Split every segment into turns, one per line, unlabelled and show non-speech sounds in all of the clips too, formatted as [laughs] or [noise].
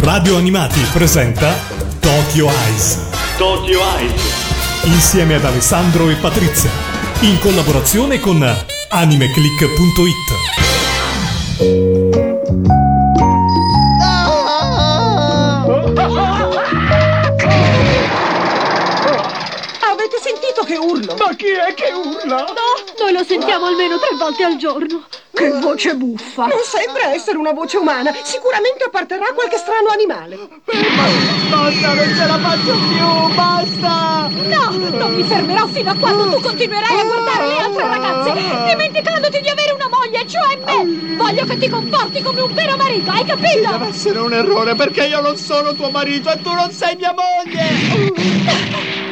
Radio Animati presenta Tokyo Eyes.
Tokyo Eyes.
Insieme ad Alessandro e Patrizia. In collaborazione con animeclick.it.
Avete sentito che urlo?
Ma chi è che urla?
No, noi lo sentiamo almeno tre volte al giorno. Che voce buffa.
Non sembra essere una voce umana. Sicuramente apparterrà a qualche strano animale.
Basta, non ce la faccio più, basta!
No, non mi fermerò fino a quando tu continuerai a guardare le altre ragazze, dimenticandoti di avere una moglie, cioè me. Voglio che ti comporti come un vero marito, hai capito?
Deve essere un errore perché io non sono tuo marito e tu non sei mia moglie! [laughs]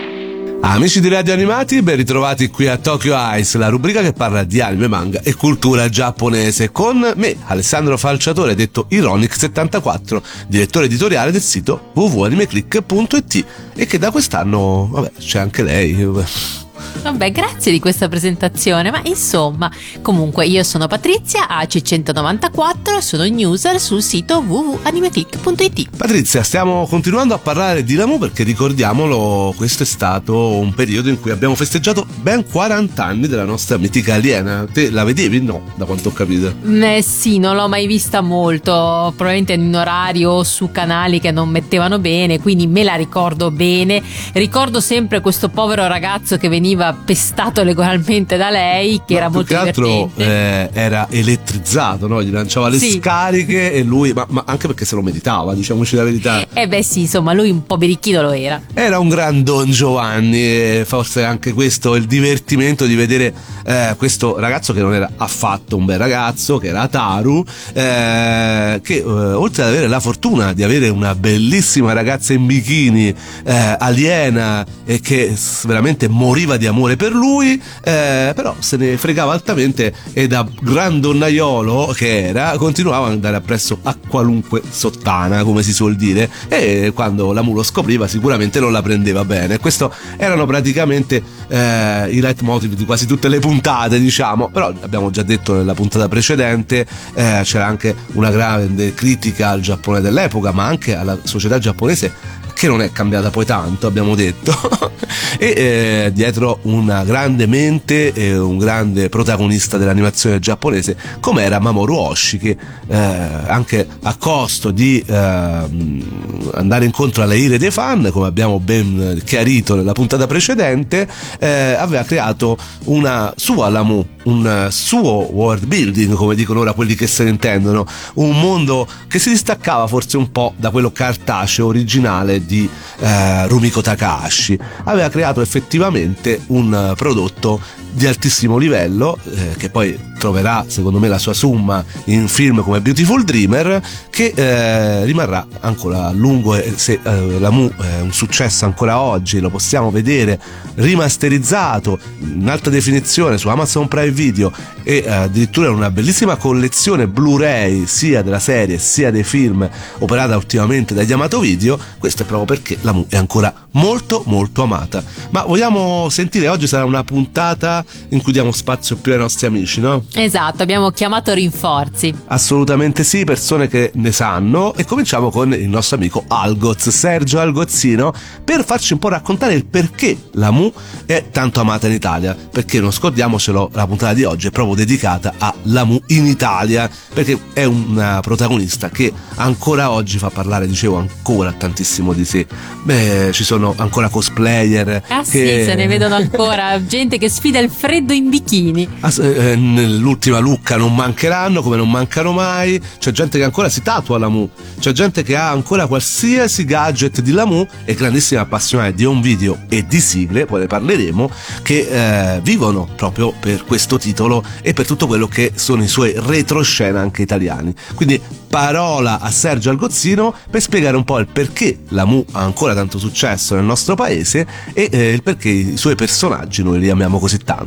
Amici di Radio Animati, ben ritrovati qui a Tokyo Ice, la rubrica che parla di anime, manga e cultura giapponese, con me, Alessandro Falciatore, detto Ironic74, direttore editoriale del sito www.animeclick.it e che da quest'anno, vabbè, c'è anche lei.
Vabbè, grazie di questa presentazione, ma insomma, comunque io sono Patrizia, AC194, sono newser sul sito www.animeclick.it.
Patrizia, stiamo continuando a parlare di Lamu perché ricordiamolo, questo è stato un periodo in cui abbiamo festeggiato ben 40 anni della nostra mitica aliena. Te la vedevi? No, da quanto ho capito.
Eh sì, non l'ho mai vista molto, probabilmente in un orario su canali che non mettevano bene, quindi me la ricordo bene. Ricordo sempre questo povero ragazzo che veniva pestato legalmente da lei, che
Ma
era
più
molto
che altro
divertente.
eh, era elettrizzato, no? gli lanciava le
Sì.
scariche e lui, ma, ma anche perché se lo meritava, diciamoci la verità.
Eh beh sì, insomma, lui un po' birichino lo era.
Era un gran Don Giovanni forse anche questo il divertimento di vedere eh, questo ragazzo che non era affatto un bel ragazzo, che era Taru, eh, che eh, oltre ad avere la fortuna di avere una bellissima ragazza in bikini eh, aliena e che veramente moriva di amore per lui, eh, però se ne fregava altamente e da gran donnaiolo che era continuava ad andare appresso a qualunque sottana, come si suol dire, e quando la mulo scopriva sicuramente non la prendeva bene. Questo erano praticamente eh, i leitmotiv di quasi tutte le puntate, diciamo, però abbiamo già detto nella puntata precedente, eh, c'era anche una grande critica al Giappone dell'epoca, ma anche alla società giapponese che non è cambiata poi tanto, abbiamo detto, [laughs] e eh, dietro una grande mente e un grande protagonista dell'animazione giapponese come era Mamoru Oshii che eh, anche a costo di ehm, andare incontro alle ire dei fan, come abbiamo ben chiarito nella puntata precedente, eh, aveva creato una sua Lamu, un suo world building, come dicono ora quelli che se ne intendono, un mondo che si distaccava forse un po' da quello cartaceo originale di eh, Rumiko Takahashi. Aveva creato effettivamente un eh, prodotto di altissimo livello, eh, che poi troverà secondo me la sua summa in film come Beautiful Dreamer, che eh, rimarrà ancora a lungo e se eh, la Mu è un successo ancora oggi, lo possiamo vedere rimasterizzato in alta definizione su Amazon Prime Video e eh, addirittura una bellissima collezione Blu-ray sia della serie sia dei film operata ultimamente da Yamato Video, questo è proprio perché la Mu è ancora molto molto amata. Ma vogliamo sentire oggi sarà una puntata in cui diamo spazio più ai nostri amici, no?
Esatto, abbiamo chiamato rinforzi.
Assolutamente sì, persone che ne sanno e cominciamo con il nostro amico Algoz, Sergio Algozzino, per farci un po' raccontare il perché la Mu è tanto amata in Italia, perché non scordiamocelo, la puntata di oggi è proprio dedicata a la Mu in Italia, perché è una protagonista che ancora oggi fa parlare, dicevo, ancora tantissimo di sé. Beh, ci sono ancora cosplayer
Ah sì,
che-
se ne vedono ancora gente che sfida il freddo in bikini.
Ass- eh, nell'ultima Lucca non mancheranno come non mancano mai. C'è gente che ancora si tatua la Mu. C'è gente che ha ancora qualsiasi gadget di la Mu e grandissimi appassionati di home video e di sigle poi ne parleremo che eh, vivono proprio per questo titolo e per tutto quello che sono i suoi retroscena anche italiani. Quindi parola a Sergio Algozzino per spiegare un po' il perché la Mu ha ancora tanto successo nel nostro paese e eh, il perché i suoi personaggi noi li amiamo così tanto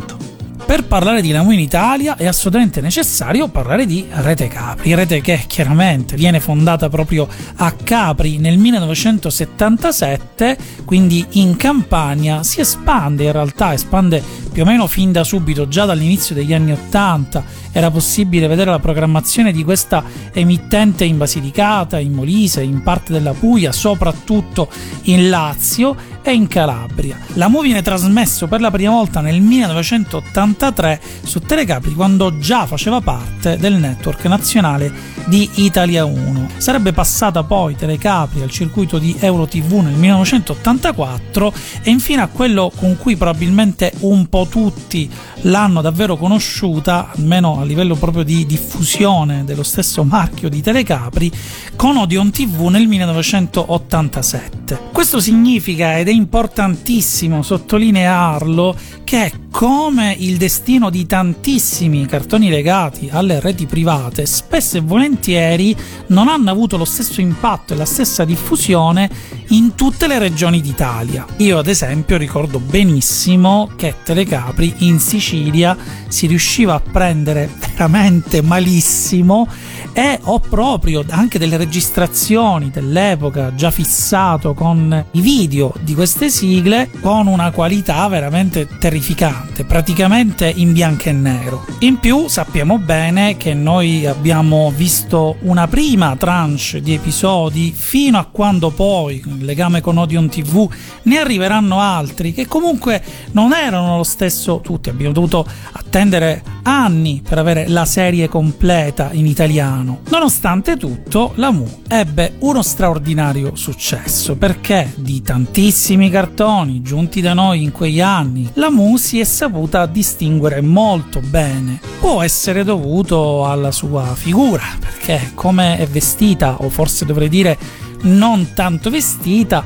Per parlare di Namu in Italia è assolutamente necessario parlare di Rete Capri, rete che chiaramente viene fondata proprio a Capri nel 1977, quindi in Campania, si espande in realtà, espande più o meno fin da subito, già dall'inizio degli anni 80 era possibile vedere la programmazione di questa emittente in Basilicata, in Molise, in parte della Puglia, soprattutto in Lazio e in Calabria. La Mu viene trasmesso per la prima volta nel 1983 su Telecapri quando già faceva parte del network nazionale di Italia 1. Sarebbe passata poi Telecapri al circuito di EuroTV nel 1984 e infine a quello con cui probabilmente un po' tutti l'hanno davvero conosciuta, almeno a livello proprio di diffusione dello stesso marchio di Telecapri, con Odeon TV nel 1987. Questo significa, ed è importantissimo sottolinearlo, che come il destino di tantissimi cartoni legati alle reti private, spesso e volentieri non hanno avuto lo stesso impatto e la stessa diffusione in tutte le regioni d'Italia. Io ad esempio ricordo benissimo che Telecapri in Sicilia si riusciva a prendere veramente malissimo e ho proprio anche delle registrazioni dell'epoca già fissato con i video di queste sigle con una qualità veramente terrificante, praticamente in bianco e nero. In più sappiamo bene che noi abbiamo visto una prima tranche di episodi fino a quando poi, in legame con Odeon TV, ne arriveranno altri che comunque non erano lo stesso tutti, abbiamo dovuto attendere anni per avere la serie completa in italiano. Nonostante tutto, la Mu ebbe uno straordinario successo perché di tantissimi cartoni giunti da noi in quegli anni, la Mu si è saputa distinguere molto bene. Può essere dovuto alla sua figura, perché come è vestita, o forse dovrei dire non tanto vestita,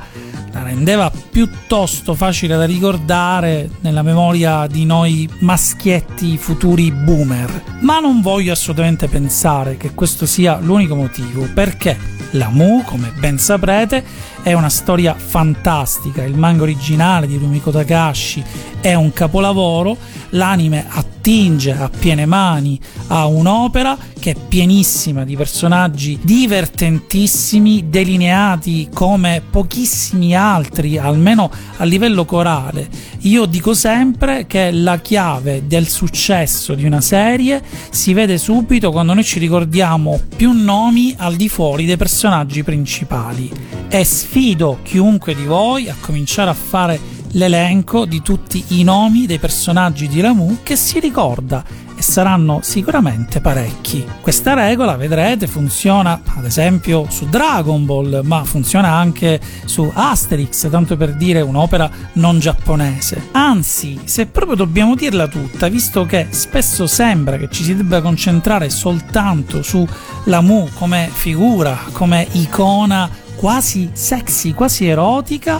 la rendeva piuttosto facile da ricordare nella memoria di noi maschietti futuri boomer. Ma non voglio assolutamente pensare che questo sia l'unico motivo, perché la Mu, come ben saprete, è una storia fantastica. Il manga originale di Rumiko Takashi è un capolavoro. L'anime attinge a piene mani a un'opera che è pienissima di personaggi divertentissimi, delineati come pochissimi altri, almeno a livello corale. Io dico sempre che la chiave del successo di una serie si vede subito quando noi ci ricordiamo più nomi al di fuori dei personaggi principali. E sfido chiunque di voi a cominciare a fare l'elenco di tutti i nomi dei personaggi di Ramu che si ricorda e saranno sicuramente parecchi. Questa regola, vedrete, funziona ad esempio su Dragon Ball, ma funziona anche su Asterix, tanto per dire un'opera non giapponese. Anzi, se proprio dobbiamo dirla tutta, visto che spesso sembra che ci si debba concentrare soltanto su la Mu come figura, come icona quasi sexy, quasi erotica,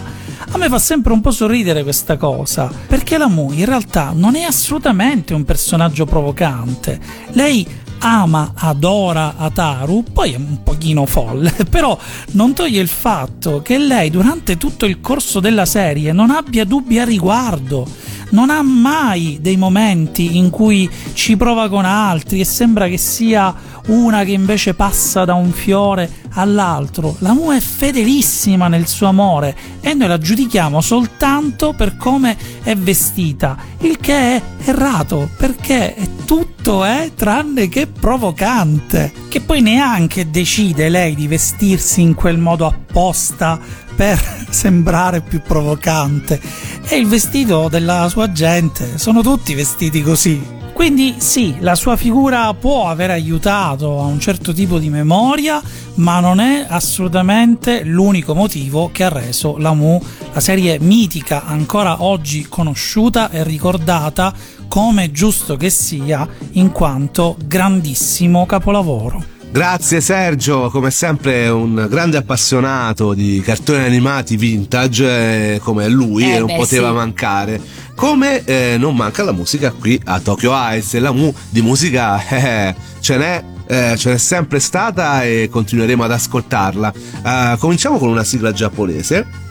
a me fa sempre un po' sorridere questa cosa, perché la Mu in realtà non è assolutamente un personaggio provocante. Lei ama, adora Ataru, poi è un pochino folle, [laughs] però non toglie il fatto che lei durante tutto il corso della serie non abbia dubbi a riguardo, non ha mai dei momenti in cui ci prova con altri e sembra che sia una che invece passa da un fiore all'altro. La Mu è fedelissima nel suo amore e noi la giudichiamo soltanto per come è vestita, il che è errato perché tutto è tranne che provocante. Che poi neanche decide lei di vestirsi in quel modo apposta per [laughs] sembrare più provocante. E il vestito della sua gente, sono tutti vestiti così. Quindi sì, la sua figura può aver aiutato a un certo tipo di memoria, ma non è assolutamente l'unico motivo che ha reso la Mu la serie mitica ancora oggi conosciuta e ricordata come giusto che sia in quanto grandissimo capolavoro.
Grazie Sergio, come sempre un grande appassionato di cartoni animati vintage eh, come lui
Eh,
e non
beh,
poteva
sì.
mancare. Come eh, non manca la musica qui a Tokyo Ice la Mu di musica [laughs] eh, ce n'è. eh, ce n'è sempre stata e continueremo ad ascoltarla. Eh, cominciamo con una sigla giapponese.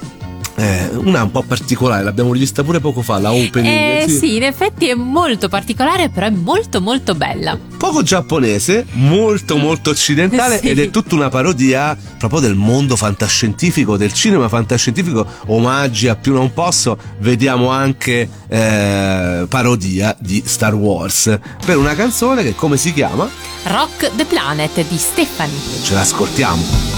Eh, una un po' particolare, l'abbiamo rivista pure poco fa, la opening.
Eh, sì. in effetti è molto particolare, però è molto molto bella.
Poco giapponese, molto molto occidentale [laughs]
Sì.
ed è tutta una parodia proprio del mondo fantascientifico, del cinema fantascientifico, omaggi a più non posso, vediamo anche eh, parodia di Star Wars per una canzone che come si chiama?
Rock the Planet di Stephanie.
Ce l'ascoltiamo.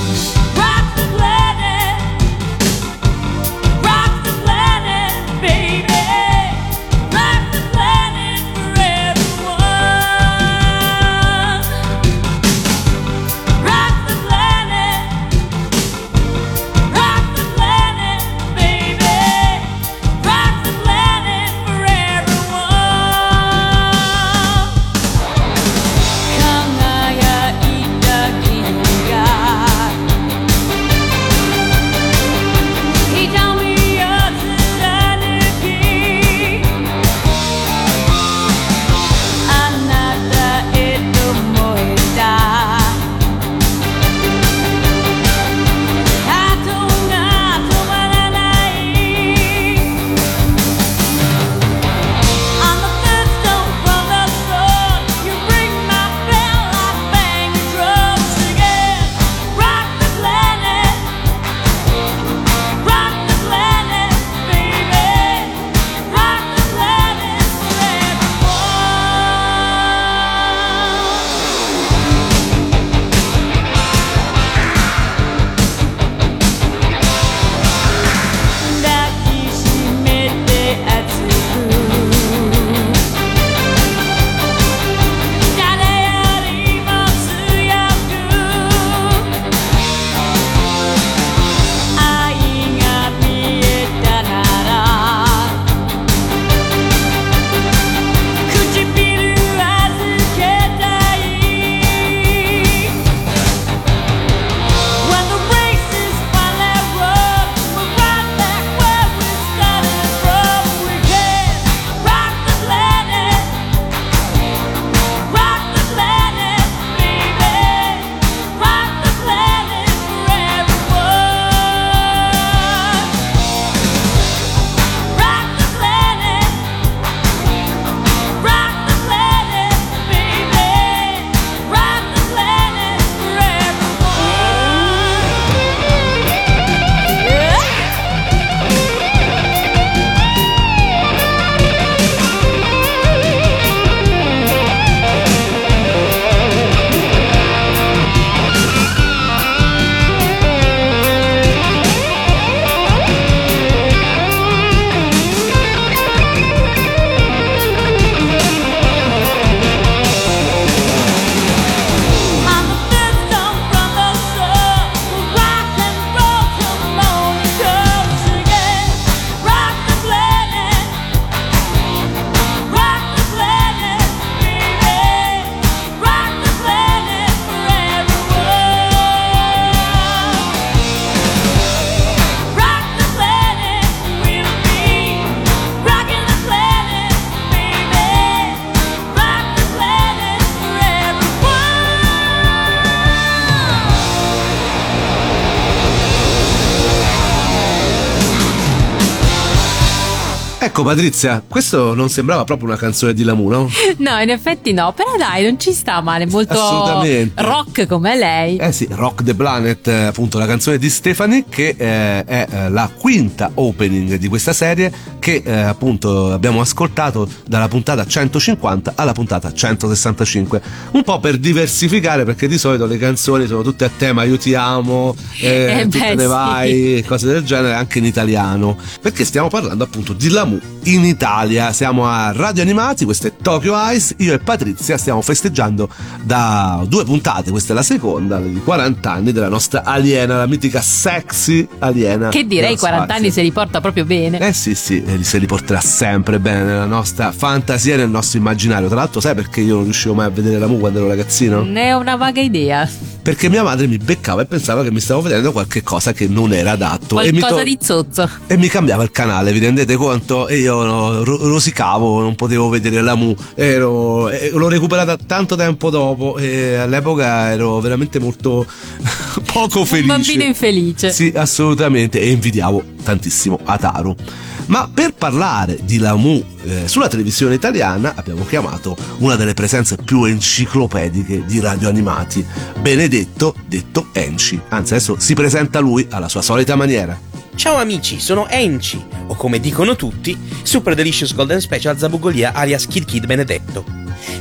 Ecco Patrizia, questo non sembrava proprio una canzone di Lamu, no?
No, in effetti no, però dai, non ci sta male, molto rock come lei.
Eh sì, Rock the Planet, eh, appunto la canzone di Stephanie che eh, è eh, la quinta opening di questa serie che eh, appunto abbiamo ascoltato dalla puntata 150 alla puntata 165. Un po' per diversificare perché di solito le canzoni sono tutte a tema io ti amo, eh,
Eh,
tu te
beh,
ne
sì.
vai, cose del genere anche in italiano. Perché stiamo parlando appunto di Lamu in Italia. Siamo a Radio Animati, questo è Tokyo Ice, io e Patrizia stiamo festeggiando da due puntate, questa è la seconda, di 40 anni della nostra aliena, la mitica sexy aliena.
Che direi
dello
40
spazio.
anni se li porta proprio bene.
Eh sì, sì, se li porterà sempre bene nella nostra fantasia e nel nostro immaginario. Tra l'altro, sai perché io non riuscivo mai a vedere la Mu quando ero ragazzino?
Ne ho una vaga idea.
perché mia madre mi beccava e pensava che mi stavo vedendo qualche cosa che non era adatto
Qualcosa
to-
di zozzo.
e mi cambiava il canale, vi rendete conto? E io no, ro- rosicavo, non potevo vedere la Mu, ero, e l'ho recuperata tanto tempo dopo e all'epoca ero veramente molto [laughs] poco felice.
Un bambino infelice.
Sì, assolutamente, e invidiavo tantissimo Ataru. Ma per parlare di Lamu eh, sulla televisione italiana abbiamo chiamato una delle presenze più enciclopediche di radio animati, Benedetto detto Enci. Anzi, adesso si presenta lui alla sua solita maniera.
Ciao amici, sono Enci, o come dicono tutti, Super Delicious Golden Special Zabugolia alias Kid Kid Benedetto.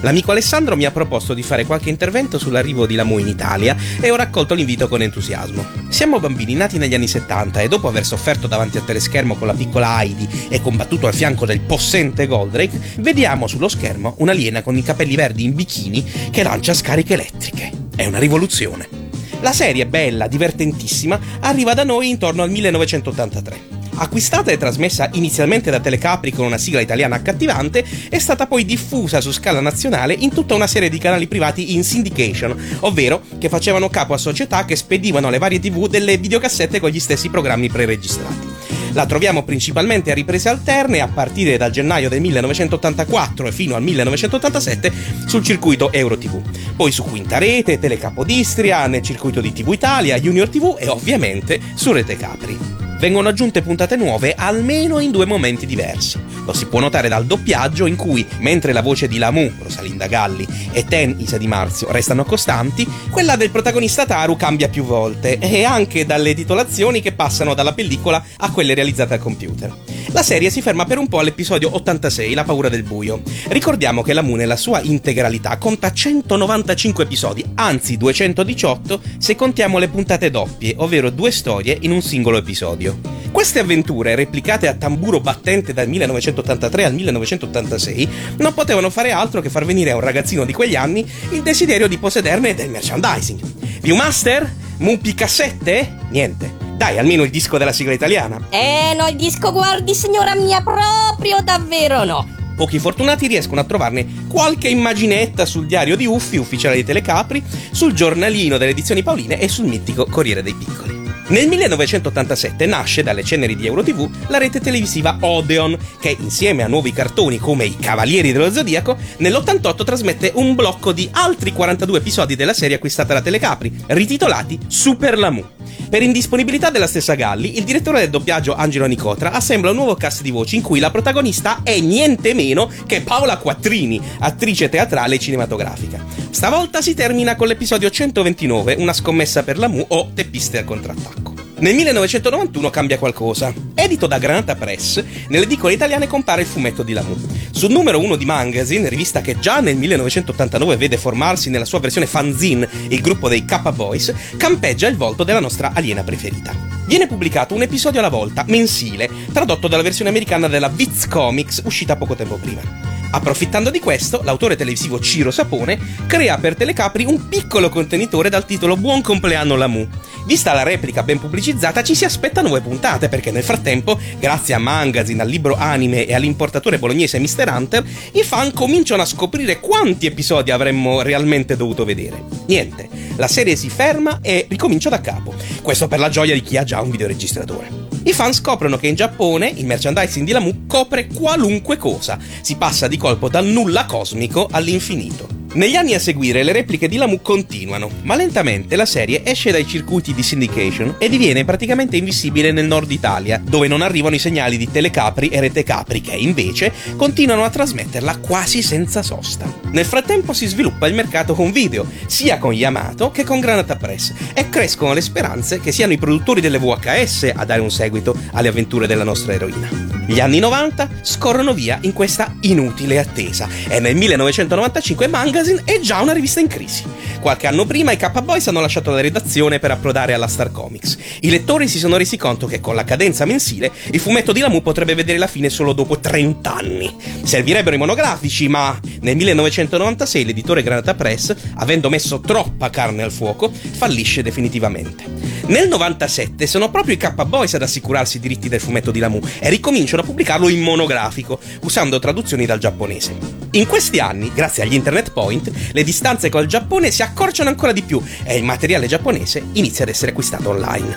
L'amico Alessandro mi ha proposto di fare qualche intervento sull'arrivo di Lamu in Italia e ho raccolto l'invito con entusiasmo. Siamo bambini nati negli anni 70 e dopo aver sofferto davanti al teleschermo con la piccola Heidi e combattuto al fianco del possente Goldrake, vediamo sullo schermo un'aliena con i capelli verdi in bikini che lancia scariche elettriche. È una rivoluzione. La serie, bella, divertentissima, arriva da noi intorno al 1983. Acquistata e trasmessa inizialmente da Telecapri con una sigla italiana accattivante, è stata poi diffusa su scala nazionale in tutta una serie di canali privati in syndication, ovvero che facevano capo a società che spedivano alle varie tv delle videocassette con gli stessi programmi preregistrati. La troviamo principalmente a riprese alterne a partire dal gennaio del 1984 e fino al 1987 sul circuito EuroTV, poi su Quinta Rete, Telecapodistria, nel circuito di TV Italia, Junior TV e ovviamente su Rete Capri. Vengono aggiunte puntate nuove almeno in due momenti diversi. Lo si può notare dal doppiaggio in cui, mentre la voce di Lamu, Rosalinda Galli, e Ten, Isa Di Marzio restano costanti, quella del protagonista Taru cambia più volte e anche dalle titolazioni che passano dalla pellicola a quelle realizzate al computer. La serie si ferma per un po' all'episodio 86, La paura del buio. Ricordiamo che Lamu nella sua integralità conta 195 episodi, anzi 218 se contiamo le puntate doppie, ovvero due storie in un singolo episodio. Queste avventure, replicate a tamburo battente dal 1983 al 1986, non potevano fare altro che far venire a un ragazzino di quegli anni il desiderio di possederne del merchandising. Viewmaster? Mupi cassette? Niente. Dai, almeno il disco della sigla italiana.
Eh no, il disco guardi signora mia, proprio davvero no.
Pochi fortunati riescono a trovarne qualche immaginetta sul diario di Uffi, ufficiale di Telecapri, sul giornalino delle edizioni Pauline e sul mitico Corriere dei Piccoli. Nel 1987 nasce dalle ceneri di EuroTV la rete televisiva Odeon, che insieme a nuovi cartoni come I Cavalieri dello Zodiaco, nell'88 trasmette un blocco di altri 42 episodi della serie acquistata da Telecapri, rititolati Super Lamu. Per indisponibilità della stessa Galli, il direttore del doppiaggio Angelo Nicotra assembla un nuovo cast di voci in cui la protagonista è niente meno che Paola Quattrini, attrice teatrale e cinematografica. Stavolta si termina con l'episodio 129, una scommessa per la Mu o Teppiste al contrattacco. Nel 1991 cambia qualcosa. Edito da Granata Press, nelle edicole italiane compare il fumetto di Lamu. Sul numero 1 di Magazine, rivista che già nel 1989 vede formarsi nella sua versione fanzine il gruppo dei K-Boys, campeggia il volto della nostra aliena preferita. Viene pubblicato un episodio alla volta, mensile, tradotto dalla versione americana della Viz Comics, uscita poco tempo prima. Approfittando di questo, l'autore televisivo Ciro Sapone crea per Telecapri un piccolo contenitore dal titolo Buon compleanno Lamu. Vista la replica ben pubblicizzata, ci si aspetta nuove puntate perché nel frattempo, grazie a Magazine, al libro anime e all'importatore bolognese Mr. Hunter, i fan cominciano a scoprire quanti episodi avremmo realmente dovuto vedere. Niente, la serie si ferma e ricomincia da capo. Questo per la gioia di chi ha già un videoregistratore. I fan scoprono che in Giappone il merchandising di Lamu copre qualunque cosa. Si passa di colpo dal nulla cosmico all'infinito. Negli anni a seguire le repliche di Lamu continuano, ma lentamente la serie esce dai circuiti di syndication e diviene praticamente invisibile nel nord Italia, dove non arrivano i segnali di Telecapri e Rete Capri che invece continuano a trasmetterla quasi senza sosta. Nel frattempo si sviluppa il mercato con video, sia con Yamato che con Granata Press, e crescono le speranze che siano i produttori delle VHS a dare un seguito alle avventure della nostra eroina. Gli anni 90 scorrono via in questa inutile attesa e nel 1995 Magazine è già una rivista in crisi. Qualche anno prima i K-Boys hanno lasciato la redazione per approdare alla Star Comics. I lettori si sono resi conto che con la cadenza mensile il fumetto di Lamu potrebbe vedere la fine solo dopo 30 anni. Servirebbero i monografici, ma nel 1996 l'editore Granata Press, avendo messo troppa carne al fuoco, fallisce definitivamente. Nel 97 sono proprio i K-Boys ad assicurarsi i diritti del fumetto di Lamu e ricominciano a pubblicarlo in monografico, usando traduzioni dal giapponese. In questi anni, grazie agli internet point, le distanze col Giappone si accorciano ancora di più e il materiale giapponese inizia ad essere acquistato online.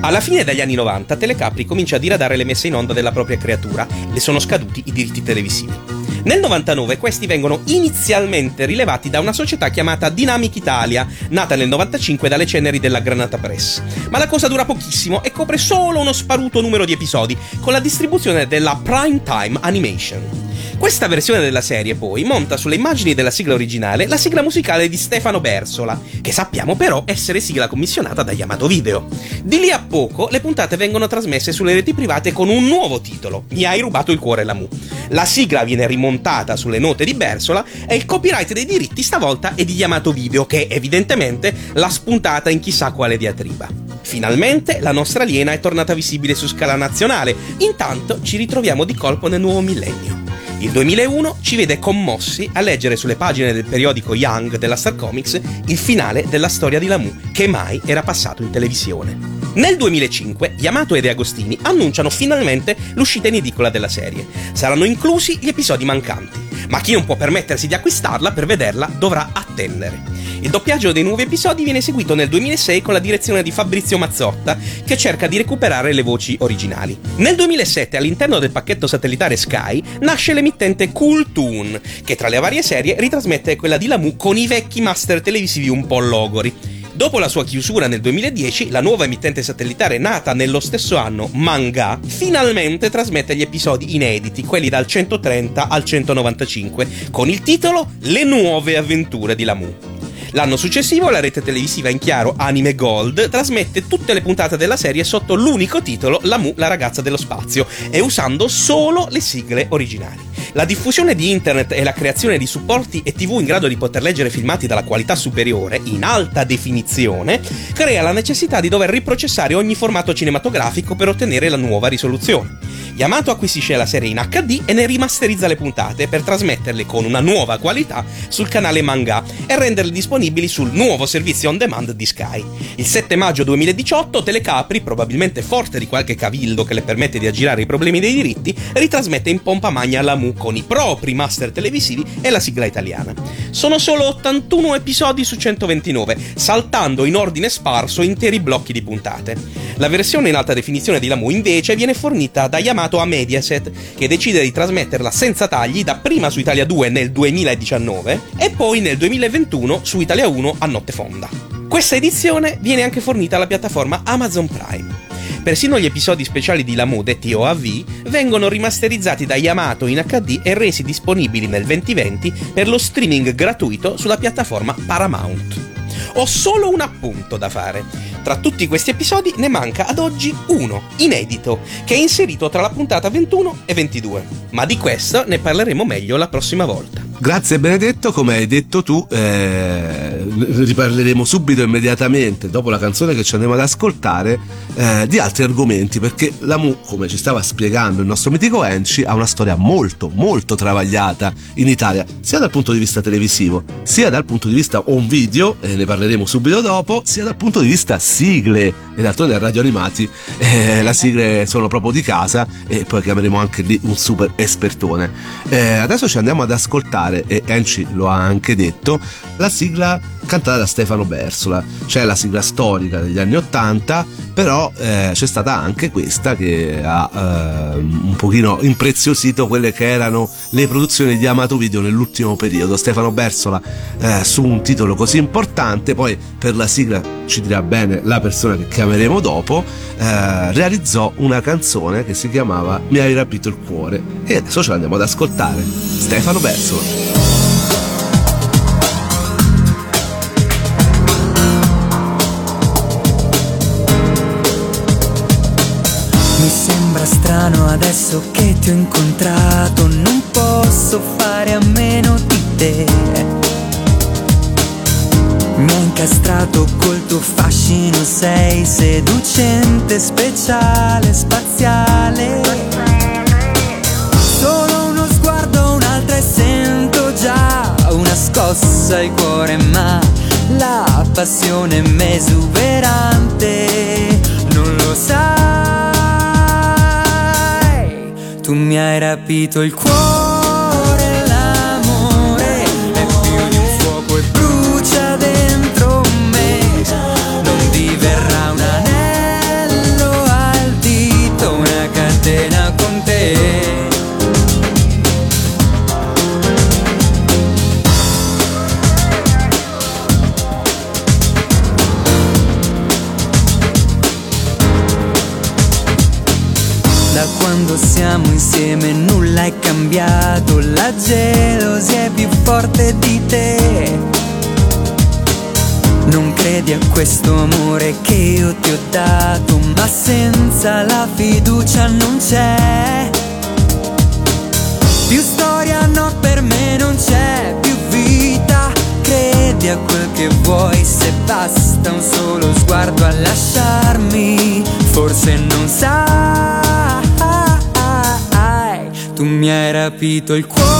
Alla fine degli anni 90 Telecapri comincia a diradare le messe in onda della propria creatura, le sono scaduti i diritti televisivi. Nel 99 questi vengono inizialmente rilevati da una società chiamata Dynamic Italia, nata nel 95 dalle ceneri della Granata Press. Ma la cosa dura pochissimo e copre solo uno sparuto numero di episodi, con la distribuzione della Prime Time Animation. Questa versione della serie poi monta sulle immagini della sigla originale la sigla musicale di Stefano Bersola, che sappiamo però essere sigla commissionata da Yamato Video. Di lì a poco le puntate vengono trasmesse sulle reti private con un nuovo titolo, Mi hai rubato il cuore Lamu. La sigla viene rimontata sulle note di Bersola e il copyright dei diritti stavolta è di Yamato Video, che evidentemente l'ha spuntata in chissà quale diatriba. Finalmente la nostra aliena è tornata visibile su scala nazionale, intanto ci ritroviamo di colpo nel nuovo millennio. Il 2001 ci vede commossi a leggere sulle pagine del periodico Young della Star Comics il finale della storia di Lamu, che mai era passato in televisione. Nel 2005 Yamato e De Agostini annunciano finalmente l'uscita in edicola della serie. Saranno inclusi gli episodi mancanti, ma chi non può permettersi di acquistarla per vederla dovrà attendere. Il doppiaggio dei nuovi episodi viene eseguito nel 2006 con la direzione di Fabrizio Mazzotta, che cerca di recuperare le voci originali. Nel 2007, all'interno del pacchetto satellitare Sky, nasce l'emittente Cool Toon, che tra le varie serie ritrasmette quella di Lamu con i vecchi master televisivi un po' logori. Dopo la sua chiusura nel 2010, la nuova emittente satellitare nata nello stesso anno, Manga, finalmente trasmette gli episodi inediti, quelli dal 130 al 195, con il titolo Le nuove avventure di Lamu. L'anno successivo la rete televisiva in chiaro Anime Gold trasmette tutte le puntate della serie sotto l'unico titolo Lamu, la ragazza dello spazio e usando solo le sigle originali. La diffusione di internet e la creazione di supporti e tv in grado di poter leggere filmati dalla qualità superiore, in alta definizione, crea la necessità di dover riprocessare ogni formato cinematografico per ottenere la nuova risoluzione. Yamato acquisisce la serie in HD e ne rimasterizza le puntate per trasmetterle con una nuova qualità sul canale Manga e renderle disponibili sul nuovo servizio on demand di Sky. Il 7 maggio 2018 Telecapri, probabilmente forte di qualche cavildo che le permette di aggirare i problemi dei diritti, ritrasmette in pompa magna la Mu con i propri master televisivi e la sigla italiana. Sono solo 81 episodi su 129, saltando in ordine sparso interi blocchi di puntate. La versione in alta definizione di Lamu invece viene fornita da Yamato a Mediaset, che decide di trasmetterla senza tagli dapprima su Italia 2 nel 2019 e poi nel 2021 su Italia 1 a notte fonda. Questa edizione viene anche fornita alla piattaforma Amazon Prime. Persino gli episodi speciali di Lamu, detti OAV, vengono rimasterizzati da Yamato in HD e resi disponibili nel 2020 per lo streaming gratuito sulla piattaforma Paramount. Ho solo un appunto da fare. Tra tutti questi episodi ne manca ad oggi uno, inedito, che è inserito tra la puntata 21 e 22. Ma di questo ne parleremo meglio la prossima volta.
Grazie Benedetto, come hai detto tu, eh, riparleremo subito immediatamente dopo la canzone che ci andremo ad ascoltare eh, di altri argomenti perché la Mu, come ci stava spiegando il nostro mitico Enci, ha una storia molto molto travagliata in Italia, sia dal punto di vista televisivo, sia dal punto di vista home video, e ne parleremo subito dopo, sia dal punto di vista sigle, e d'altronde a Radio Animati eh, le sigle sono proprio di casa e poi chiameremo anche lì un super espertone. Eh, adesso ci andiamo ad ascoltare e Enci lo ha anche detto, la sigla cantata da Stefano Bersola, cioè la sigla storica degli anni Ottanta, però eh, c'è stata anche questa che ha eh, un pochino impreziosito quelle che erano le produzioni di Amato Video nell'ultimo periodo. Stefano Bersola eh, su un titolo così importante, poi per la sigla ci dirà bene la persona che chiameremo dopo, eh, realizzò una canzone che si chiamava Mi hai rapito il cuore e adesso ce l'andiamo ad ascoltare. Stefano Bersola.
Strano adesso che ti ho incontrato, non posso fare a meno di te. Mi ha incastrato col tuo fascino, sei seducente, speciale, spaziale. Solo uno sguardo, un'altra e sento già una scossa al cuore, ma la passione m'è tu mi hai rapito il cuore. Cambiato, la gelosia è più forte di te. Non credi a questo amore che io ti ho dato, ma senza la fiducia non c'è. Più storia no per me non c'è più vita. Credi a quel che vuoi se basta un solo sguardo a lasciarmi. Forse non sai, tu mi hai rapito il cuore,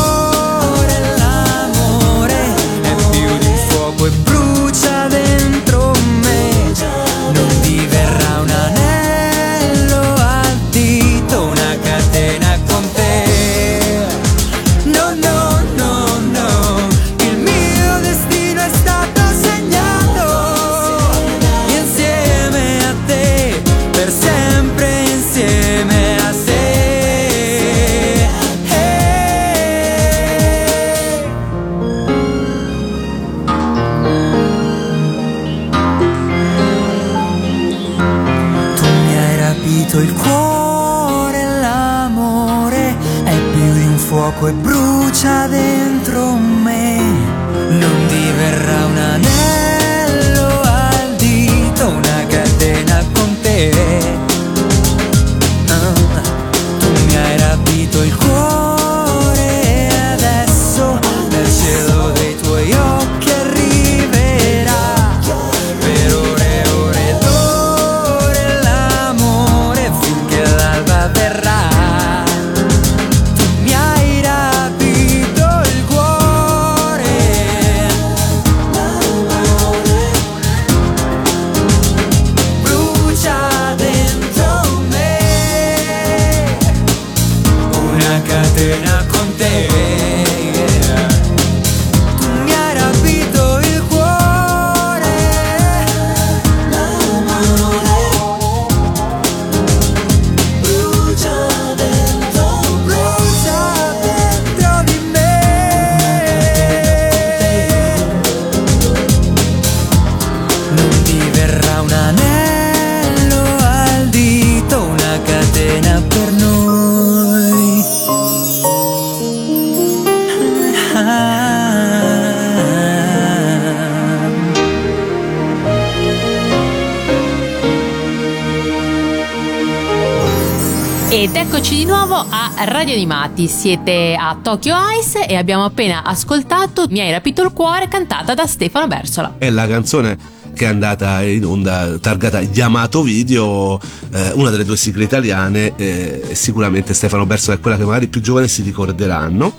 Radio Animati, siete a Tokyo Ice e abbiamo appena ascoltato Mi hai rapito il cuore cantata da Stefano Bersola.
È la canzone che è andata in onda targata Yamato Video, eh, una delle due sigle italiane, eh, sicuramente Stefano Bersola è quella che magari i più giovani si ricorderanno.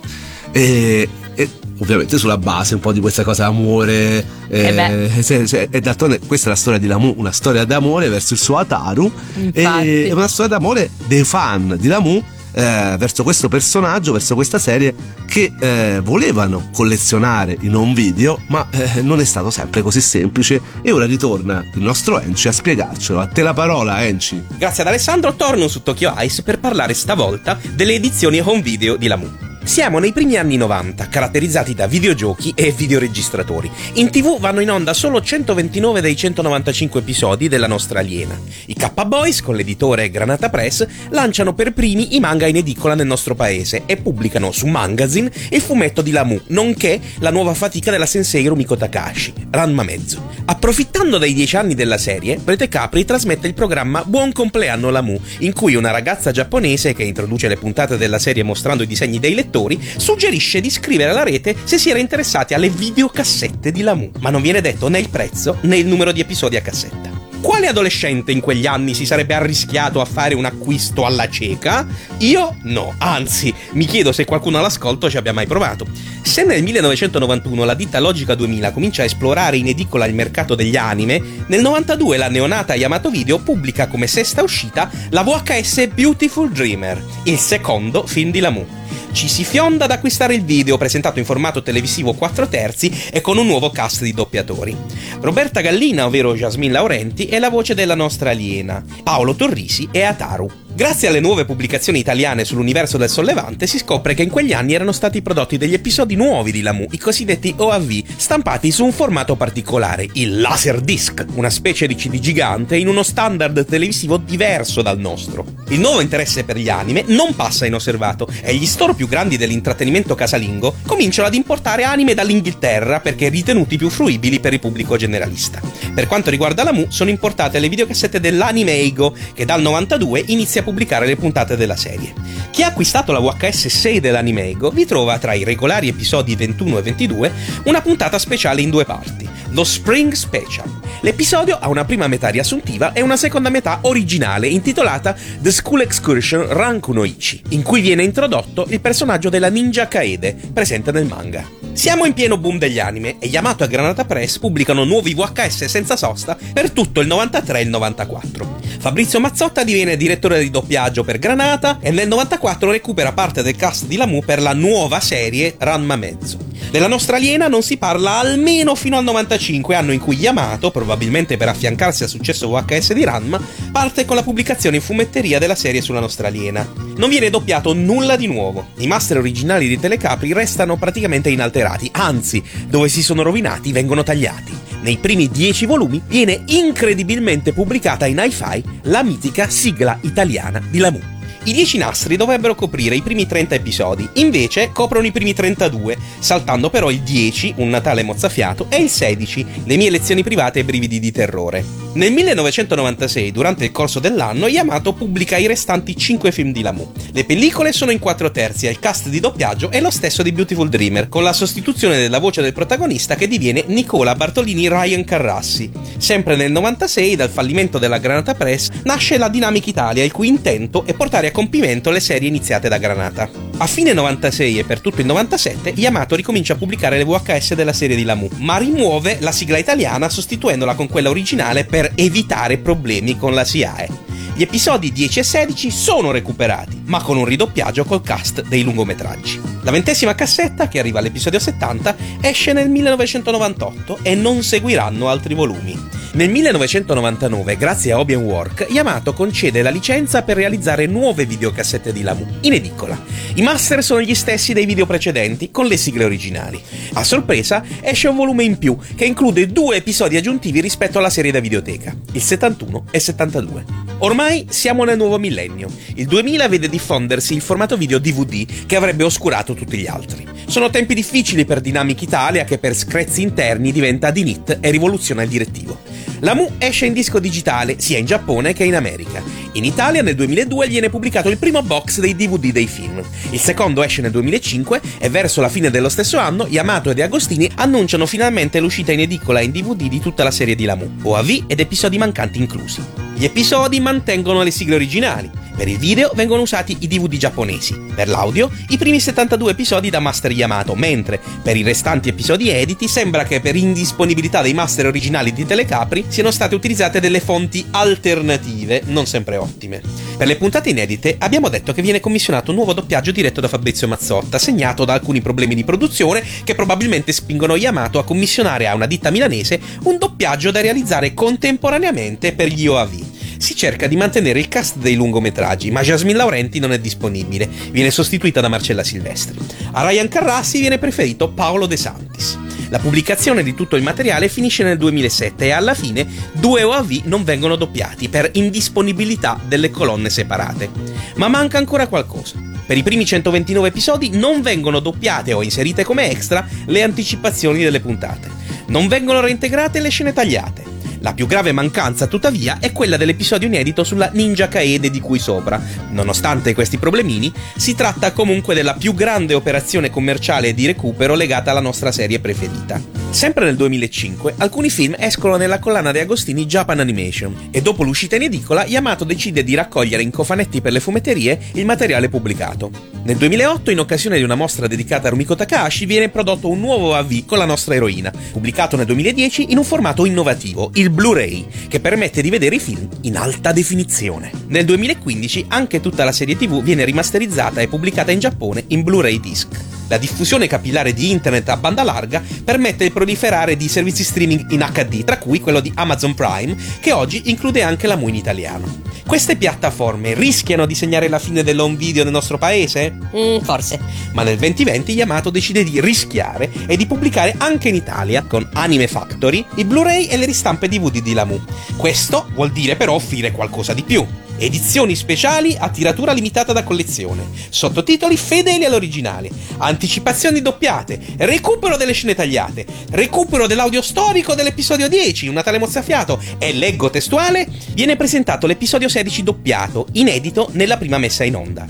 E, e ovviamente sulla base un po' di questa cosa amore
Eh beh.
se- se- e d'altronde questa è la storia di Lamu una storia d'amore verso il suo Ataru
Infatti.
e è una storia d'amore dei fan di Lamu eh, verso questo personaggio, verso questa serie che eh, volevano collezionare in home video, ma eh, non è stato sempre così semplice. E ora ritorna il nostro Enci a spiegarcelo. A te la parola, Enci.
Grazie ad Alessandro torno su Tokyo Ice per parlare stavolta delle edizioni home video di Lamu. Siamo nei primi anni 90, caratterizzati da videogiochi e videoregistratori. In tv vanno in onda solo 129 dei 195 episodi della nostra aliena. I K-Boys, con l'editore Granata Press, lanciano per primi i manga in edicola nel nostro paese e pubblicano su Magazine il fumetto di Lamu, nonché la nuova fatica della sensei Rumiko Takahashi, Ranma Mezzo. Approfittando dei dieci anni della serie, Prete Capri trasmette il programma Buon compleanno Lamu, in cui una ragazza giapponese che introduce le puntate della serie mostrando i disegni dei lettori suggerisce di scrivere alla rete se si era interessati alle videocassette di Lamu, ma non viene detto né il prezzo né il numero di episodi a cassetta. Quale adolescente in quegli anni si sarebbe arrischiato a fare un acquisto alla cieca? Io no, anzi, mi chiedo se qualcuno all'ascolto ci abbia mai provato. Se nel 1991 la ditta Logica 2000 comincia a esplorare in edicola il mercato degli anime, nel 92 la neonata Yamato Video pubblica come sesta uscita la VHS Beautiful Dreamer, il secondo film di Lamu. Ci si fionda ad acquistare il video presentato in formato televisivo 4 terzi e con un nuovo cast di doppiatori. Roberta Gallina, ovvero Jasmine Laurenti, è la voce della nostra aliena. Paolo Torrisi è Ataru. Grazie alle nuove pubblicazioni italiane sull'universo del sollevante si scopre che in quegli anni erano stati prodotti degli episodi nuovi di Lamu, i cosiddetti OAV, stampati su un formato particolare, il Laserdisc, una specie di CD gigante in uno standard televisivo diverso dal nostro. Il nuovo interesse per gli anime non passa inosservato e gli store più grandi dell'intrattenimento casalingo cominciano ad importare anime dall'Inghilterra perché ritenuti più fruibili per il pubblico generalista. Per quanto riguarda Lamu, sono importate le videocassette dell'Animeigo che dal 92 inizia a pubblicare le puntate della serie. Chi ha acquistato la VHS 6 dell'Animeigo vi trova tra i regolari episodi 21 e 22 una puntata speciale in due parti, lo Spring Special. L'episodio ha una prima metà riassuntiva e una seconda metà originale intitolata The School Excursion Rankunoichi, in cui viene introdotto il personaggio della ninja Kaede, presente nel manga. Siamo in pieno boom degli anime e Yamato e Granata Press pubblicano nuovi VHS senza sosta per tutto il 93 e il 94. Fabrizio Mazzotta diviene direttore di doppiaggio per Granata e nel 94 recupera parte del cast di Lamu per la nuova serie Ranma Mezzo. Della nostra aliena non si parla almeno fino al 95, anno in cui Yamato, probabilmente per affiancarsi al successo VHS di Ranma, parte con la pubblicazione in fumetteria della serie sulla nostra aliena. Non viene doppiato nulla di nuovo. I master originali di Telecapri restano praticamente inalterati, anzi, dove si sono rovinati vengono tagliati. Nei primi dieci volumi viene incredibilmente pubblicata in hi-fi la mitica sigla italiana di Lamu. I 10 nastri dovrebbero coprire i primi 30 episodi, invece coprono i primi 32, saltando però il 10, un Natale mozzafiato, e il 16, le mie lezioni private e brividi di terrore. Nel 1996, durante il corso dell'anno, Yamato pubblica i restanti 5 film di Lamu. Le pellicole sono in 4 terzi e il cast di doppiaggio è lo stesso di Beautiful Dreamer, con la sostituzione della voce del protagonista che diviene Nicola Bartolini Ryan Carrassi. Sempre nel 96, dal fallimento della Granata Press, nasce la Dynamic Italia, il cui intento è portare a compimento le serie iniziate da Granata. A fine 96 e per tutto il 97, Yamato ricomincia a pubblicare le VHS della serie di Lamu, ma rimuove la sigla italiana sostituendola con quella originale per evitare problemi con la SIAE. Gli episodi 10 e 16 sono recuperati, ma con un ridoppiaggio col cast dei lungometraggi. La ventesima cassetta, che arriva all'episodio 70, esce nel 1998 e non seguiranno altri volumi. Nel 1999, grazie a Obian Work, Yamato concede la licenza per realizzare nuove videocassette di Lamu, in edicola. I master sono gli stessi dei video precedenti, con le sigle originali. A sorpresa, esce un volume in più, che include due episodi aggiuntivi rispetto alla serie da videoteca, il 71 e 72. Ormai siamo nel nuovo millennio. Il 2000 vede diffondersi il formato video DVD che avrebbe oscurato tutti gli altri. Sono tempi difficili per Dynamic Italia che per screzi interni diventa Dinit e rivoluziona il direttivo. La Mu esce in disco digitale sia in Giappone che in America. In Italia nel 2002 viene pubblicato il primo box dei DVD dei film. Il secondo esce nel 2005 e verso la fine dello stesso anno Yamato e De Agostini annunciano finalmente l'uscita in edicola e in DVD di tutta la serie di Lamu, OAV ed episodi mancanti inclusi. Gli episodi mantengono le sigle originali. Per il video vengono usati i DVD giapponesi. Per l'audio, i primi 72 episodi da Master Yamato, mentre per i restanti episodi editi sembra che per indisponibilità dei master originali di Telecapri siano state utilizzate delle fonti alternative, non sempre ottime. Per le puntate inedite abbiamo detto che viene commissionato un nuovo doppiaggio diretto da Fabrizio Mazzotta, segnato da alcuni problemi di produzione che probabilmente spingono Yamato a commissionare a una ditta milanese un doppiaggio da realizzare contemporaneamente per gli OAV si cerca di mantenere il cast dei lungometraggi, ma Jasmine Laurenti non è disponibile, viene sostituita da Marcella Silvestri. A Ryan Carrassi viene preferito Paolo De Santis. La pubblicazione di tutto il materiale finisce nel 2007 e alla fine due OAV non vengono doppiati per indisponibilità delle colonne separate. Ma manca ancora qualcosa. Per i primi 129 episodi non vengono doppiate o inserite come extra le anticipazioni delle puntate. Non vengono reintegrate le scene tagliate. La più grave mancanza, tuttavia, è quella dell'episodio inedito sulla Ninja Kaede di cui sopra. Nonostante questi problemini, si tratta comunque della più grande operazione commerciale di recupero legata alla nostra serie preferita. Sempre nel 2005 alcuni film escono nella collana De Agostini Japan Animation e dopo l'uscita in edicola Yamato decide di raccogliere in cofanetti per le fumetterie il materiale pubblicato. Nel 2008 in occasione di una mostra dedicata a Rumiko Takahashi viene prodotto un nuovo AV con la nostra eroina, pubblicato nel 2010 in un formato innovativo, il Blu-ray, che permette di vedere i film in alta definizione. Nel 2015 anche tutta la serie TV viene rimasterizzata e pubblicata in Giappone in Blu-ray disc. La diffusione capillare di internet a banda larga permette il proliferare di servizi streaming in HD, tra cui quello di Amazon Prime, che oggi include anche la MU in italiano. Queste piattaforme rischiano di segnare la fine dell'home video nel nostro paese?
Mm, forse.
Ma nel 2020 Yamato decide di rischiare e di pubblicare anche in Italia, con Anime Factory, i Blu-ray e le ristampe DVD di Lamu. Questo vuol dire però offrire qualcosa di più. Edizioni speciali a tiratura limitata da collezione, sottotitoli fedeli all'originale, anticipazioni doppiate, recupero delle scene tagliate, recupero dell'audio storico dell'episodio 10, una tale mozzafiato e leggo testuale, viene presentato l'episodio 16 doppiato, inedito nella prima messa in onda.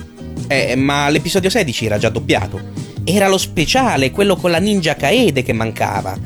Eh, ma l'episodio 16 era già doppiato. Era lo speciale, quello con la ninja Kaede che mancava.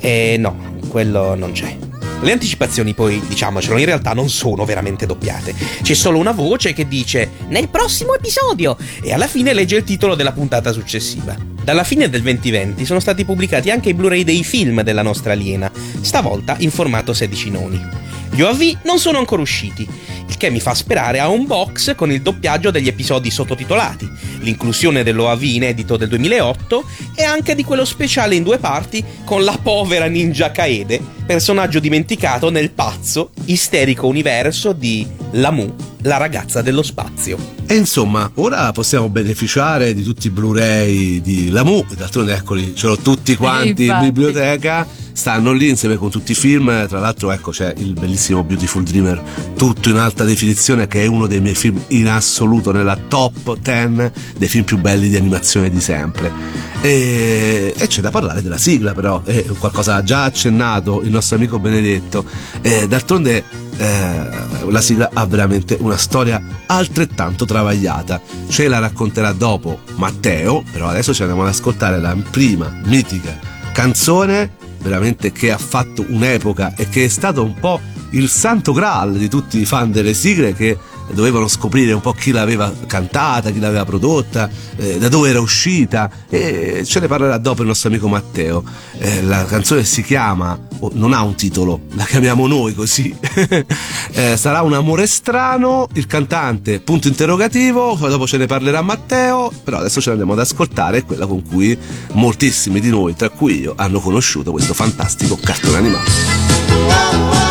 E no, quello non c'è. Le anticipazioni poi, diciamocelo, in realtà non sono veramente doppiate. C'è solo una voce che dice nel prossimo episodio e alla fine legge il titolo della puntata successiva. Dalla fine del 2020 sono stati pubblicati anche i Blu-ray dei film della nostra aliena, stavolta in formato 16 noni. Gli OAV non sono ancora usciti, il che mi fa sperare a un box con il doppiaggio degli episodi sottotitolati, l'inclusione dell'OAV inedito del 2008 e anche di quello speciale in due parti con la povera ninja Kaede, personaggio dimenticato nel pazzo, isterico universo di Lamu, la ragazza dello spazio.
E insomma, ora possiamo beneficiare di tutti i Blu-ray di Lamu, d'altronde eccoli, ce l'ho tutti quanti in biblioteca. Stanno lì insieme con tutti i film. Tra l'altro, ecco, c'è il bellissimo Beautiful Dreamer, tutto in alta definizione, che è uno dei miei film in assoluto nella top 10 dei film più belli di animazione di sempre. E, e c'è da parlare della sigla, però, è qualcosa già accennato il nostro amico Benedetto. E d'altronde eh, la sigla ha veramente una storia altrettanto travagliata. Ce la racconterà dopo Matteo, però adesso ci andiamo ad ascoltare la prima mitica canzone veramente che ha fatto un'epoca e che è stato un po' il santo graal di tutti i fan delle sigle che dovevano scoprire un po' chi l'aveva cantata, chi l'aveva prodotta, eh, da dove era uscita e ce ne parlerà dopo il nostro amico Matteo. Eh, la canzone si chiama, o non ha un titolo, la chiamiamo noi così. [laughs] Eh, sarà un amore strano, il cantante, punto interrogativo, dopo ce ne parlerà Matteo, però adesso ce l'andiamo ad ascoltare, è quella con cui moltissimi di noi, tra cui io, hanno conosciuto questo fantastico cartone animato.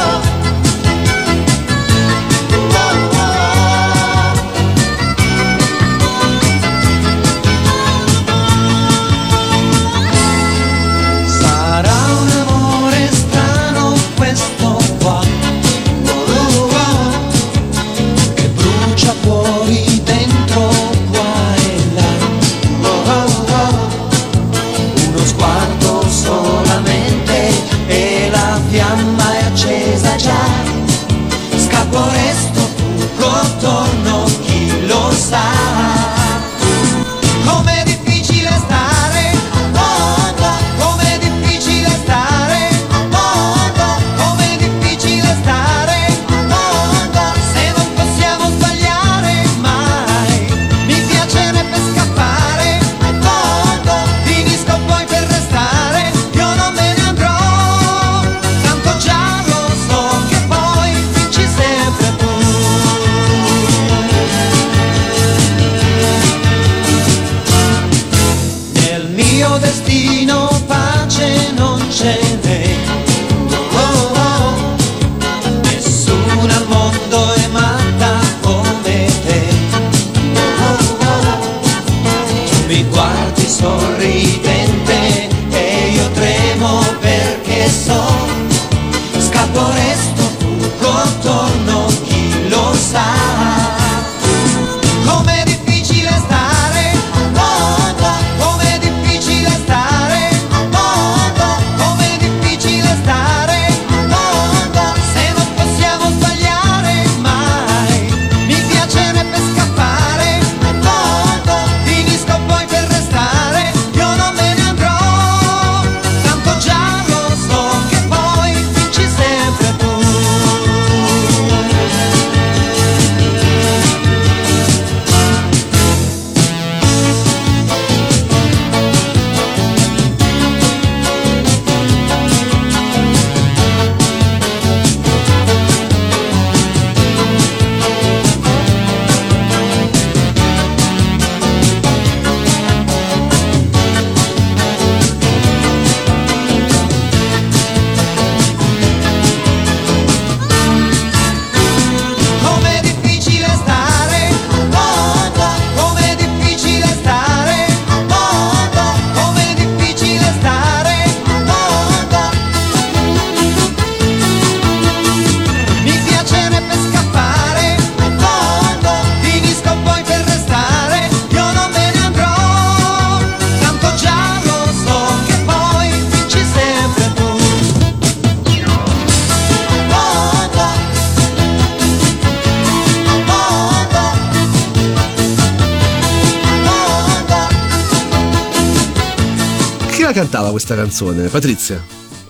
Cantava questa canzone, Patrizia?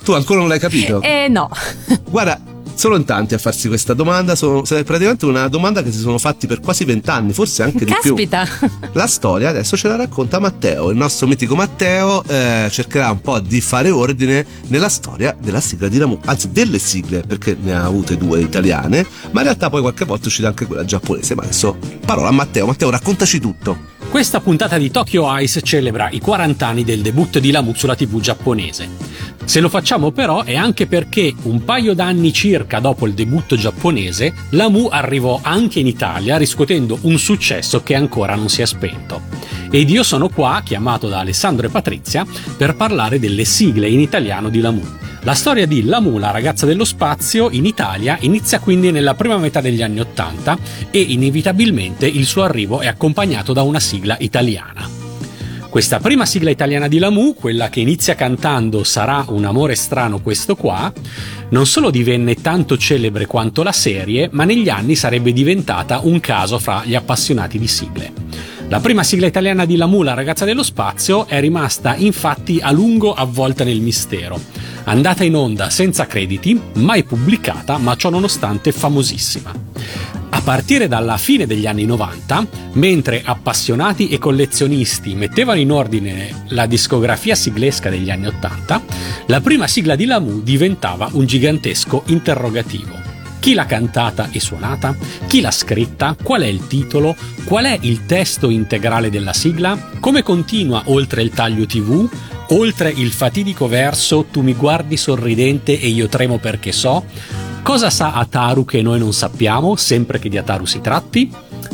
Tu ancora non l'hai capito?
Eh no. [laughs]
Guarda, sono in tanti a farsi questa domanda, sono, è praticamente una domanda che si sono fatti per quasi vent'anni, forse anche di più.
Caspita. [laughs]
La storia adesso ce la racconta Matteo, il nostro mitico Matteo eh, cercherà un po' di fare ordine nella storia della sigla di Lamu, anzi delle sigle, perché ne ha avute due italiane, ma in realtà poi qualche volta è uscita anche quella giapponese, ma adesso parola a Matteo, Matteo raccontaci tutto.
Questa puntata di Tokyo Ice celebra i 40 anni del debutto di Lamu sulla TV giapponese. Se lo facciamo però è anche perché un paio d'anni circa dopo il debutto giapponese, Lamu arrivò anche in Italia riscuotendo un successo che ancora non si è spento. Ed io sono qua, chiamato da Alessandro e Patrizia, per parlare delle sigle in italiano di Lamu. La storia di Lamu, la ragazza dello spazio, in Italia inizia quindi nella prima metà degli anni Ottanta e inevitabilmente il suo arrivo è accompagnato da una sigla italiana. Questa prima sigla italiana di Lamu, quella che inizia cantando Sarà un amore strano questo qua, non solo divenne tanto celebre quanto la serie, ma negli anni sarebbe diventata un caso fra gli appassionati di sigle. La prima sigla italiana di la ragazza dello spazio, è rimasta infatti a lungo avvolta nel mistero. Andata in onda senza crediti, mai pubblicata, ma ciò nonostante famosissima. A partire dalla fine degli anni 90, mentre appassionati e collezionisti mettevano in ordine la discografia siglesca degli anni 80, la prima sigla di Lamu diventava un gigantesco interrogativo. Chi l'ha cantata e suonata? Chi l'ha scritta? Qual è il titolo? Qual è il testo integrale della sigla? Come continua oltre il taglio TV? Oltre il fatidico verso Tu mi guardi sorridente e io tremo perché so? Cosa sa Ataru che noi non sappiamo, sempre che di Ataru si tratti?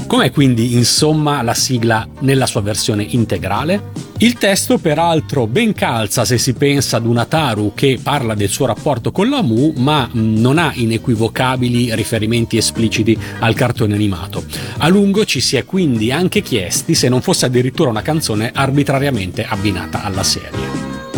Com'è quindi insomma la sigla nella sua versione integrale? Il testo peraltro ben calza se si pensa ad un Ataru che parla del suo rapporto con la Mu ma mh, non ha inequivocabili riferimenti espliciti al cartone animato. A lungo ci si è quindi anche chiesti se non fosse addirittura una canzone arbitrariamente abbinata alla serie.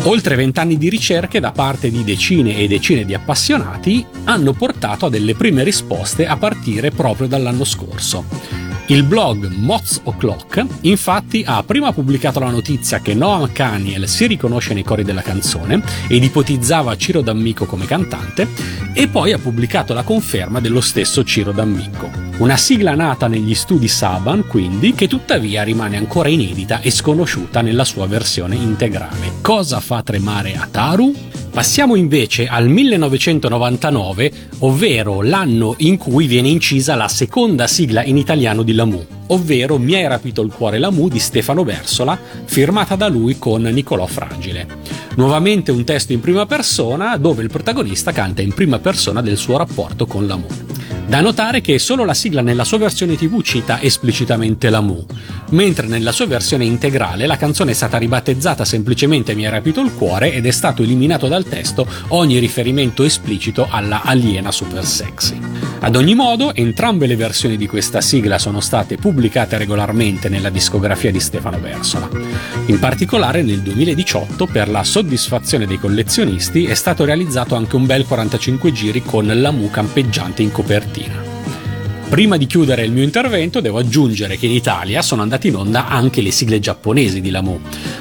Oltre vent'anni di ricerche da parte di decine e decine di appassionati hanno portato a delle prime risposte a partire proprio dall'anno scorso. Il blog Moz O'Clock infatti ha prima pubblicato la notizia che Noam Kaniel si riconosce nei cori della canzone ed ipotizzava Ciro D'Amico come cantante e poi ha pubblicato la conferma dello stesso Ciro D'Amico. Una sigla nata negli studi Saban quindi che tuttavia rimane ancora inedita e sconosciuta nella sua versione integrale. Cosa fa tremare Ataru? Passiamo invece al 1999, ovvero l'anno in cui viene incisa la seconda sigla in italiano di Lamu, ovvero Mi hai rapito il cuore Lamu di Stefano Versola, firmata da lui con Nicolò Fragile. Nuovamente un testo in prima persona dove il protagonista canta in prima persona del suo rapporto con Lamu. Da notare che solo la sigla nella sua versione TV cita esplicitamente la Mu, mentre nella sua versione integrale la canzone è stata ribattezzata semplicemente Mi ha rapito il cuore ed è stato eliminato dal testo ogni riferimento esplicito alla aliena super sexy. Ad ogni modo, entrambe le versioni di questa sigla sono state pubblicate regolarmente nella discografia di Stefano Versola. In particolare nel 2018, per la soddisfazione dei collezionisti, è stato realizzato anche un bel 45 giri con la Mu campeggiante in copertina. 敌人 Prima di chiudere il mio intervento devo aggiungere che in Italia sono andate in onda anche le sigle giapponesi di Lamu.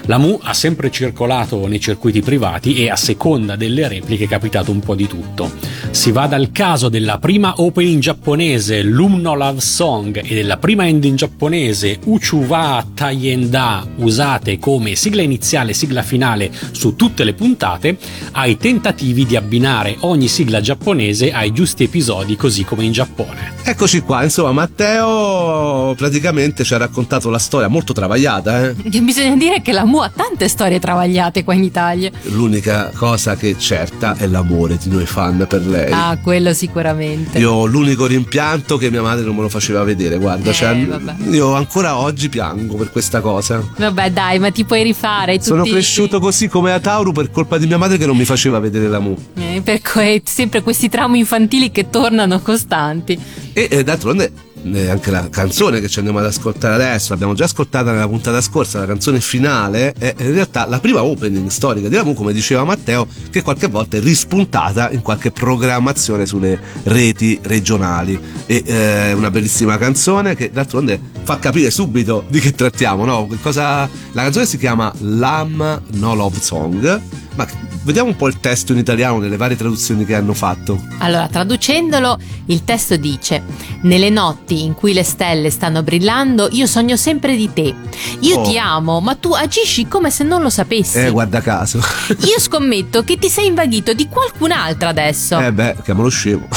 Lamu ha sempre circolato nei circuiti privati e a seconda delle repliche è capitato un po' di tutto. Si va dal caso della prima opening giapponese Lumno Love Song e della prima ending giapponese Uchuwa Tayenda usate come sigla iniziale e sigla finale su tutte le puntate ai tentativi di abbinare ogni sigla giapponese ai giusti episodi così come in Giappone.
Eccoci qua, insomma, Matteo praticamente ci ha raccontato la storia molto travagliata, eh?
Bisogna dire che la Mu ha tante storie travagliate qua in Italia.
L'unica cosa che è certa è l'amore di noi fan per lei.
Ah, quello sicuramente.
Io ho l'unico rimpianto che mia madre non me lo faceva vedere, guarda,
Eh,
cioè, io ancora oggi piango per questa cosa.
Vabbè, dai, ma ti puoi rifare. Tutti...
Sono cresciuto così come a Tauro per colpa di mia madre che non mi faceva vedere la Mu.
Eh, per cui sempre questi traumi infantili che tornano costanti.
E eh, d'altronde eh, anche la canzone che ci andiamo ad ascoltare adesso, l'abbiamo già ascoltata nella puntata scorsa, la canzone finale è in realtà la prima opening storica di Lamu, come diceva Matteo, che qualche volta è rispuntata in qualche programmazione sulle reti regionali. E eh, una bellissima canzone che d'altronde fa capire subito di che trattiamo, no? Cosa... La canzone si chiama Lam No Love Song, ma vediamo un po' il testo in italiano nelle varie traduzioni che hanno fatto.
Allora, traducendolo, il testo dice: Nelle notti in cui le stelle stanno brillando, io sogno sempre di te. Io
Oh.
ti amo, ma tu agisci come se non lo sapessi.
Eh, guarda caso. [laughs]
Io scommetto che ti sei invaghito di qualcun'altra adesso.
Eh beh, chiamalo scemo.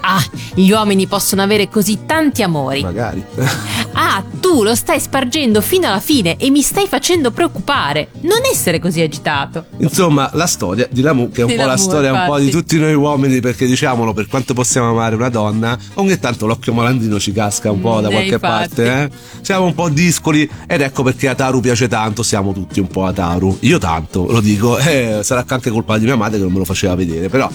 Ah, gli uomini possono avere così tanti amori.
Magari. [laughs]
Ah, tu lo stai spargendo fino alla fine e mi stai facendo preoccupare. Non essere così agitato. [laughs]
Insomma, la storia di Lamu, che è un
Di
po' la
Lamu,
storia un po' di
infatti.
tutti noi uomini, perché diciamolo, per quanto possiamo amare una donna, ogni tanto l'occhio malandrino ci casca un po' da
Mm,
qualche
infatti.
parte, eh? Siamo un po' discoli ed ecco perché Ataru piace tanto, siamo tutti un po' Ataru. Io tanto, lo dico, [laughs] eh, sarà anche colpa di mia madre che non me lo faceva vedere, però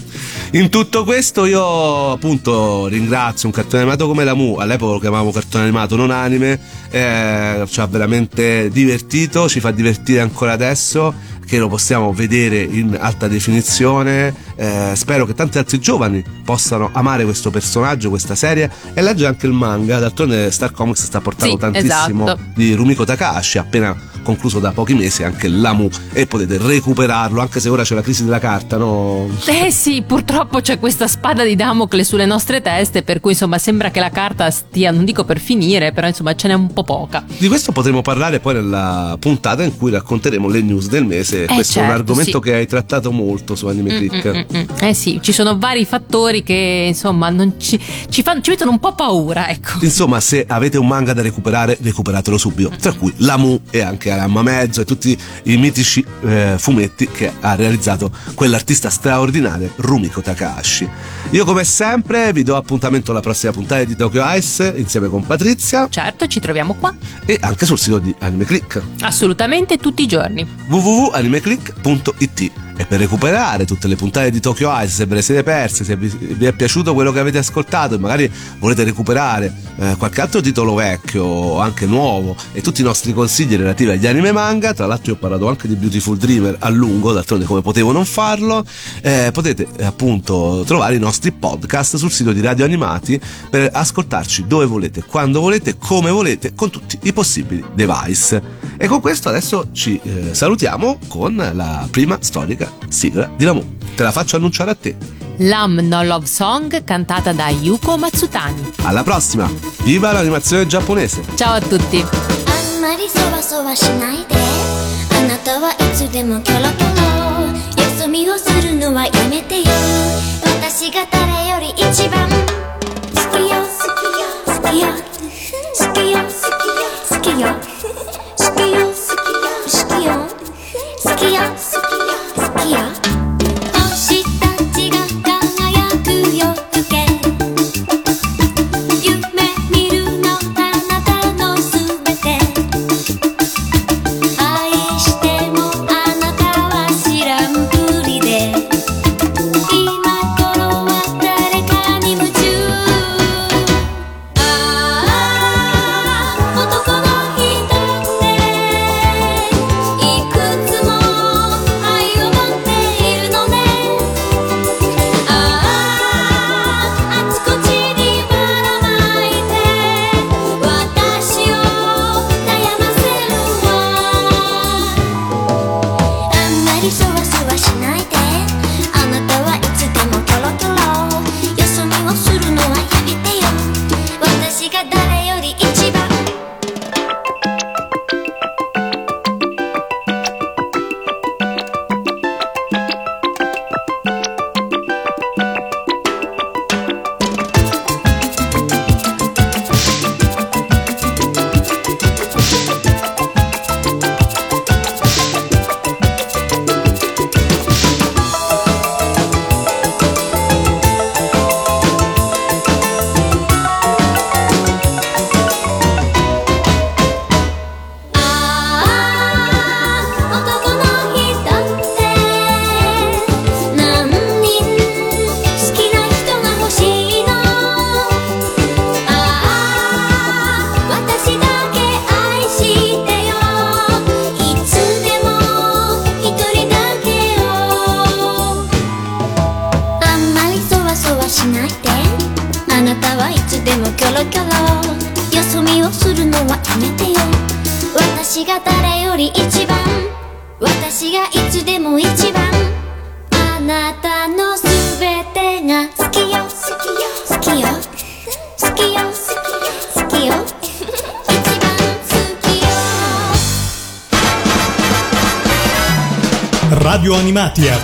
in tutto questo io appunto ringrazio un cartone animato come Lamu, all'epoca lo chiamavo cartone animato non anime, eh, ci ha veramente divertito, ci fa divertire ancora adesso che lo possiamo vedere in alta definizione. Eh, spero che tanti altri giovani possano amare questo personaggio, questa serie e leggere anche il manga. D'altronde Star Comics sta portando
Sì,
tantissimo
esatto.
di Rumiko Takahashi, appena concluso da pochi mesi anche l'Amu e potete recuperarlo anche se ora c'è la crisi della carta, no?
Eh sì, purtroppo c'è questa spada di Damocle sulle nostre teste, per cui insomma sembra che la carta stia, non dico per finire, però insomma ce n'è un po' poca.
Di questo potremo parlare poi nella puntata in cui racconteremo le news del mese. questo è un
certo,
argomento
sì.
che hai trattato molto su Anime Click.
Mm, mm, mm. Eh sì, ci sono vari fattori che insomma non ci, ci fanno, ci mettono un po' paura, ecco.
Insomma, se avete un manga da recuperare, recuperatelo subito. Tra cui Lamu e anche Aramma Mezzo e tutti i mitici eh, fumetti che ha realizzato quell'artista straordinaria Rumiko Takahashi. Io, come sempre, vi do appuntamento alla prossima puntata di Tokyo Ice insieme con Patrizia
Certo, ci troviamo qua.
e anche sul sito di Anime Click
Assolutamente tutti i giorni.
www.animeclick.it e per recuperare tutte le puntate di Tokyo Ice se ve le siete perse se vi, vi è piaciuto quello che avete ascoltato e magari volete recuperare eh, qualche altro titolo vecchio o anche nuovo e tutti i nostri consigli relativi agli anime manga tra l'altro io ho parlato anche di Beautiful Dreamer a lungo d'altronde come potevo non farlo eh, potete appunto trovare i nostri podcast sul sito di Radio Animati per ascoltarci dove volete quando volete come volete con tutti i possibili device. E con questo adesso ci eh, salutiamo con la prima storica sigla di Lamu. Te la faccio annunciare a te.
Lam No Love Song cantata da Yuko Matsutani.
Alla prossima! Viva l'animazione giapponese!
Ciao a tutti!
あんまりそわそわしないであなたはいつでもキョロキョロよそ見をするのはやめてよ私が誰より一番好きよ好きよ好きよ好きよ好きよ好きよ好きよ好きよ好きよ yeah.